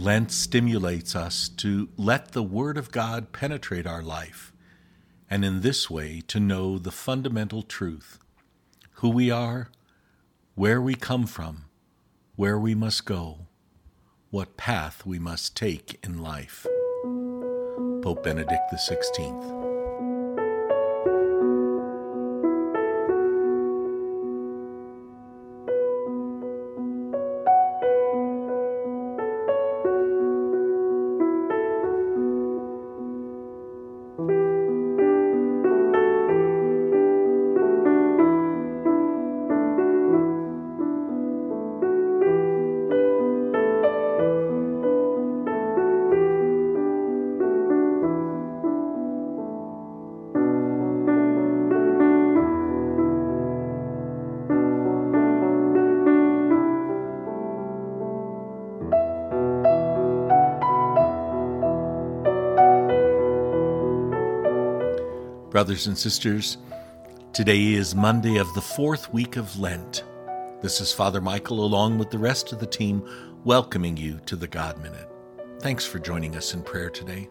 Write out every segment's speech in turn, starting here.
Lent stimulates us to let the Word of God penetrate our life, and in this way to know the fundamental truth who we are, where we come from, where we must go, what path we must take in life. Pope Benedict XVI. Brothers and sisters, today is Monday of the fourth week of Lent. This is Father Michael, along with the rest of the team, welcoming you to the God Minute. Thanks for joining us in prayer today.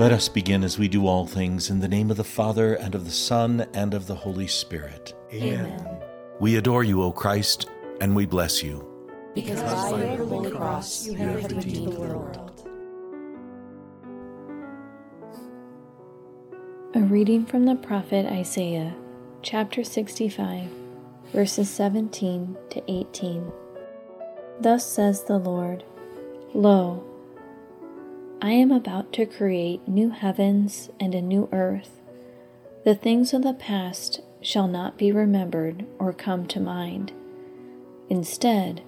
Let us begin as we do all things in the name of the Father, and of the Son, and of the Holy Spirit. Amen. We adore you, O Christ, and we bless you. Because by your holy cross you have redeemed the world. A reading from the prophet Isaiah, chapter 65, verses 17 to 18. Thus says the Lord Lo, I am about to create new heavens and a new earth. The things of the past shall not be remembered or come to mind. Instead,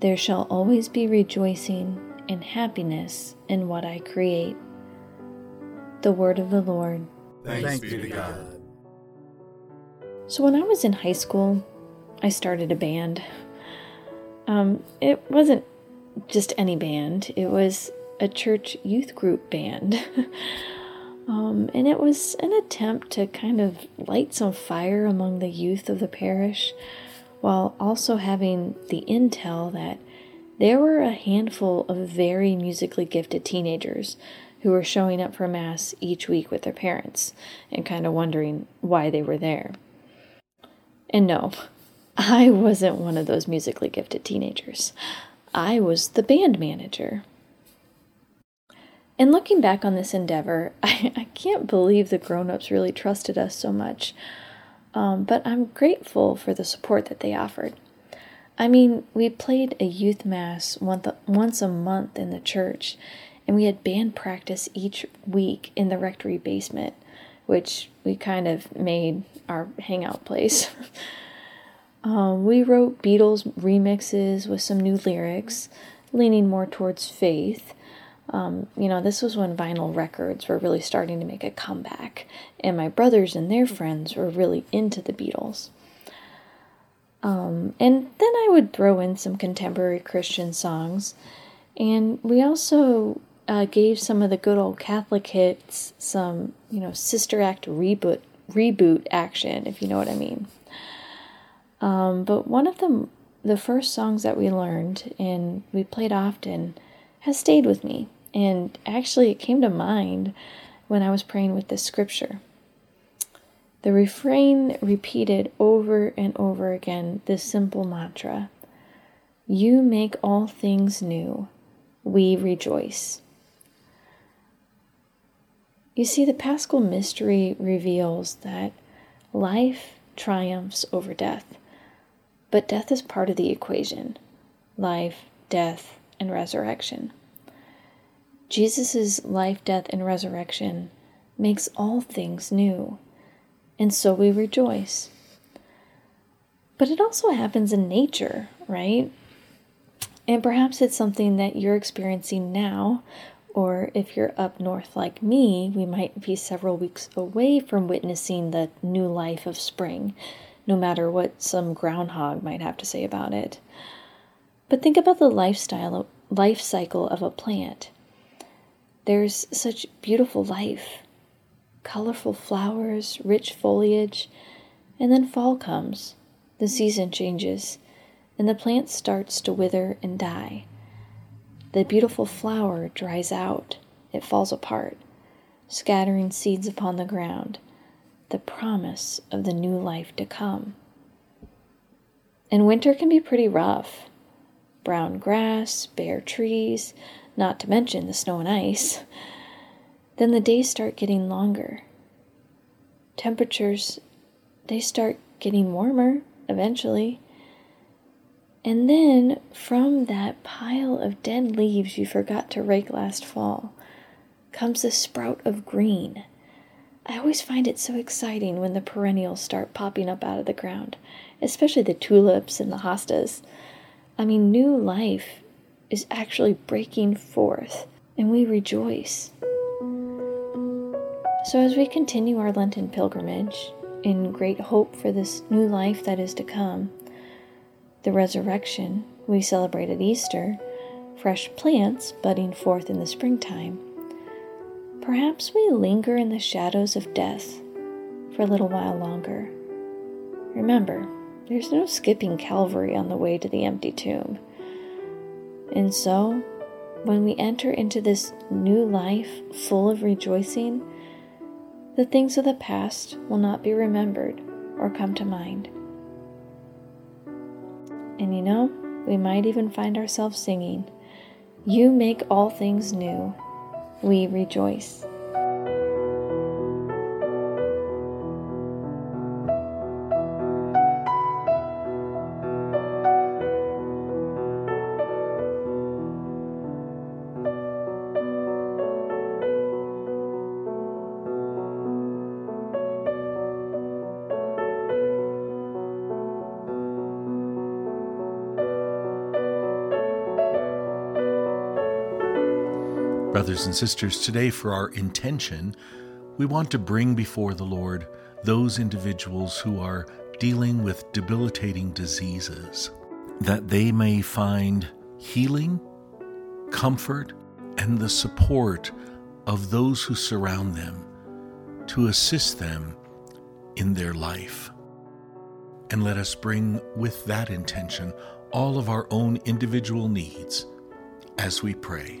there shall always be rejoicing and happiness in what I create. The Word of the Lord. Thanks, be to God. So, when I was in high school, I started a band. Um, it wasn't just any band, it was a church youth group band. um, and it was an attempt to kind of light some fire among the youth of the parish while also having the intel that there were a handful of very musically gifted teenagers who were showing up for Mass each week with their parents and kind of wondering why they were there. And no, I wasn't one of those musically gifted teenagers. I was the band manager. And looking back on this endeavor, I, I can't believe the grown ups really trusted us so much. Um, but I'm grateful for the support that they offered. I mean, we played a youth mass once a month in the church, and we had band practice each week in the rectory basement, which we kind of made our hangout place. um, we wrote Beatles remixes with some new lyrics, leaning more towards faith. Um, you know, this was when vinyl records were really starting to make a comeback, and my brothers and their friends were really into the Beatles. Um, and then I would throw in some contemporary Christian songs, and we also uh, gave some of the good old Catholic hits some, you know, Sister Act reboot reboot action, if you know what I mean. Um, but one of the the first songs that we learned and we played often, has stayed with me. And actually, it came to mind when I was praying with this scripture. The refrain repeated over and over again this simple mantra You make all things new, we rejoice. You see, the paschal mystery reveals that life triumphs over death, but death is part of the equation life, death, and resurrection. Jesus' life, death, and resurrection makes all things new, and so we rejoice. But it also happens in nature, right? And perhaps it's something that you're experiencing now, or if you're up north like me, we might be several weeks away from witnessing the new life of spring, no matter what some groundhog might have to say about it. But think about the lifestyle life cycle of a plant. There's such beautiful life colorful flowers, rich foliage, and then fall comes. The season changes, and the plant starts to wither and die. The beautiful flower dries out, it falls apart, scattering seeds upon the ground, the promise of the new life to come. And winter can be pretty rough brown grass, bare trees, not to mention the snow and ice. Then the days start getting longer. Temperatures, they start getting warmer eventually. And then from that pile of dead leaves you forgot to rake last fall comes a sprout of green. I always find it so exciting when the perennials start popping up out of the ground, especially the tulips and the hostas. I mean, new life is actually breaking forth, and we rejoice. So, as we continue our Lenten pilgrimage in great hope for this new life that is to come, the resurrection we celebrate at Easter, fresh plants budding forth in the springtime, perhaps we linger in the shadows of death for a little while longer. Remember, there's no skipping Calvary on the way to the empty tomb. And so, when we enter into this new life full of rejoicing, the things of the past will not be remembered or come to mind. And you know, we might even find ourselves singing, You make all things new. We rejoice. Brothers and sisters, today for our intention, we want to bring before the Lord those individuals who are dealing with debilitating diseases, that they may find healing, comfort, and the support of those who surround them to assist them in their life. And let us bring with that intention all of our own individual needs as we pray.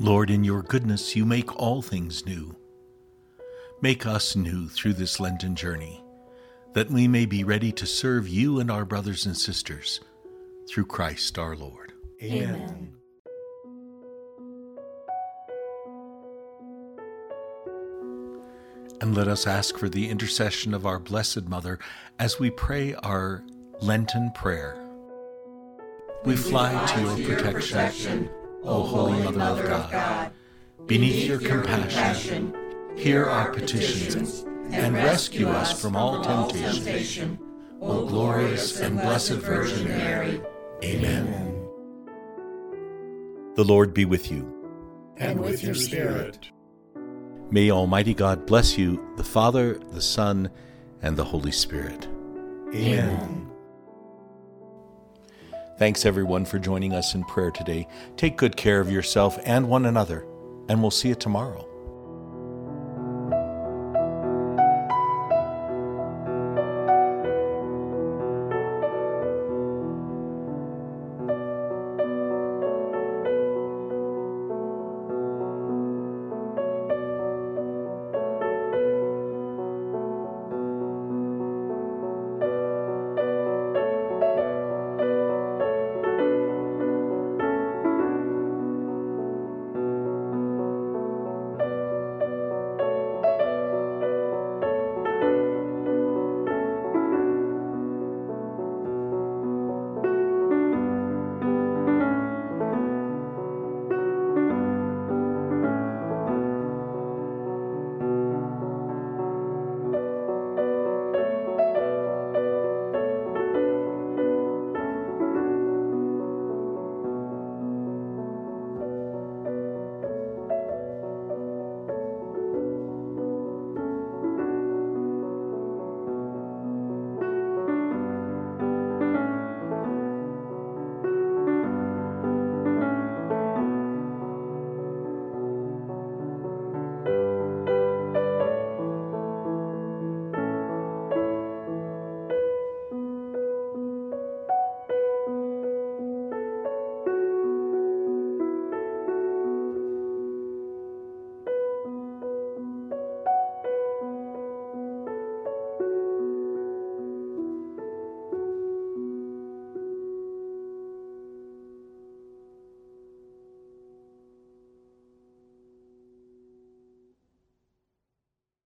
Lord, in your goodness, you make all things new. Make us new through this Lenten journey, that we may be ready to serve you and our brothers and sisters through Christ our Lord. Amen. And let us ask for the intercession of our Blessed Mother as we pray our Lenten prayer. We fly to your protection O Holy Mother of God, beneath your compassion, hear our petitions and rescue us from all temptation. O glorious and blessed Virgin Mary. Amen. The Lord be with you. And with your spirit. May Almighty God bless you, the Father, the Son, and the Holy Spirit. Amen. Thanks everyone for joining us in prayer today. Take good care of yourself and one another, and we'll see you tomorrow.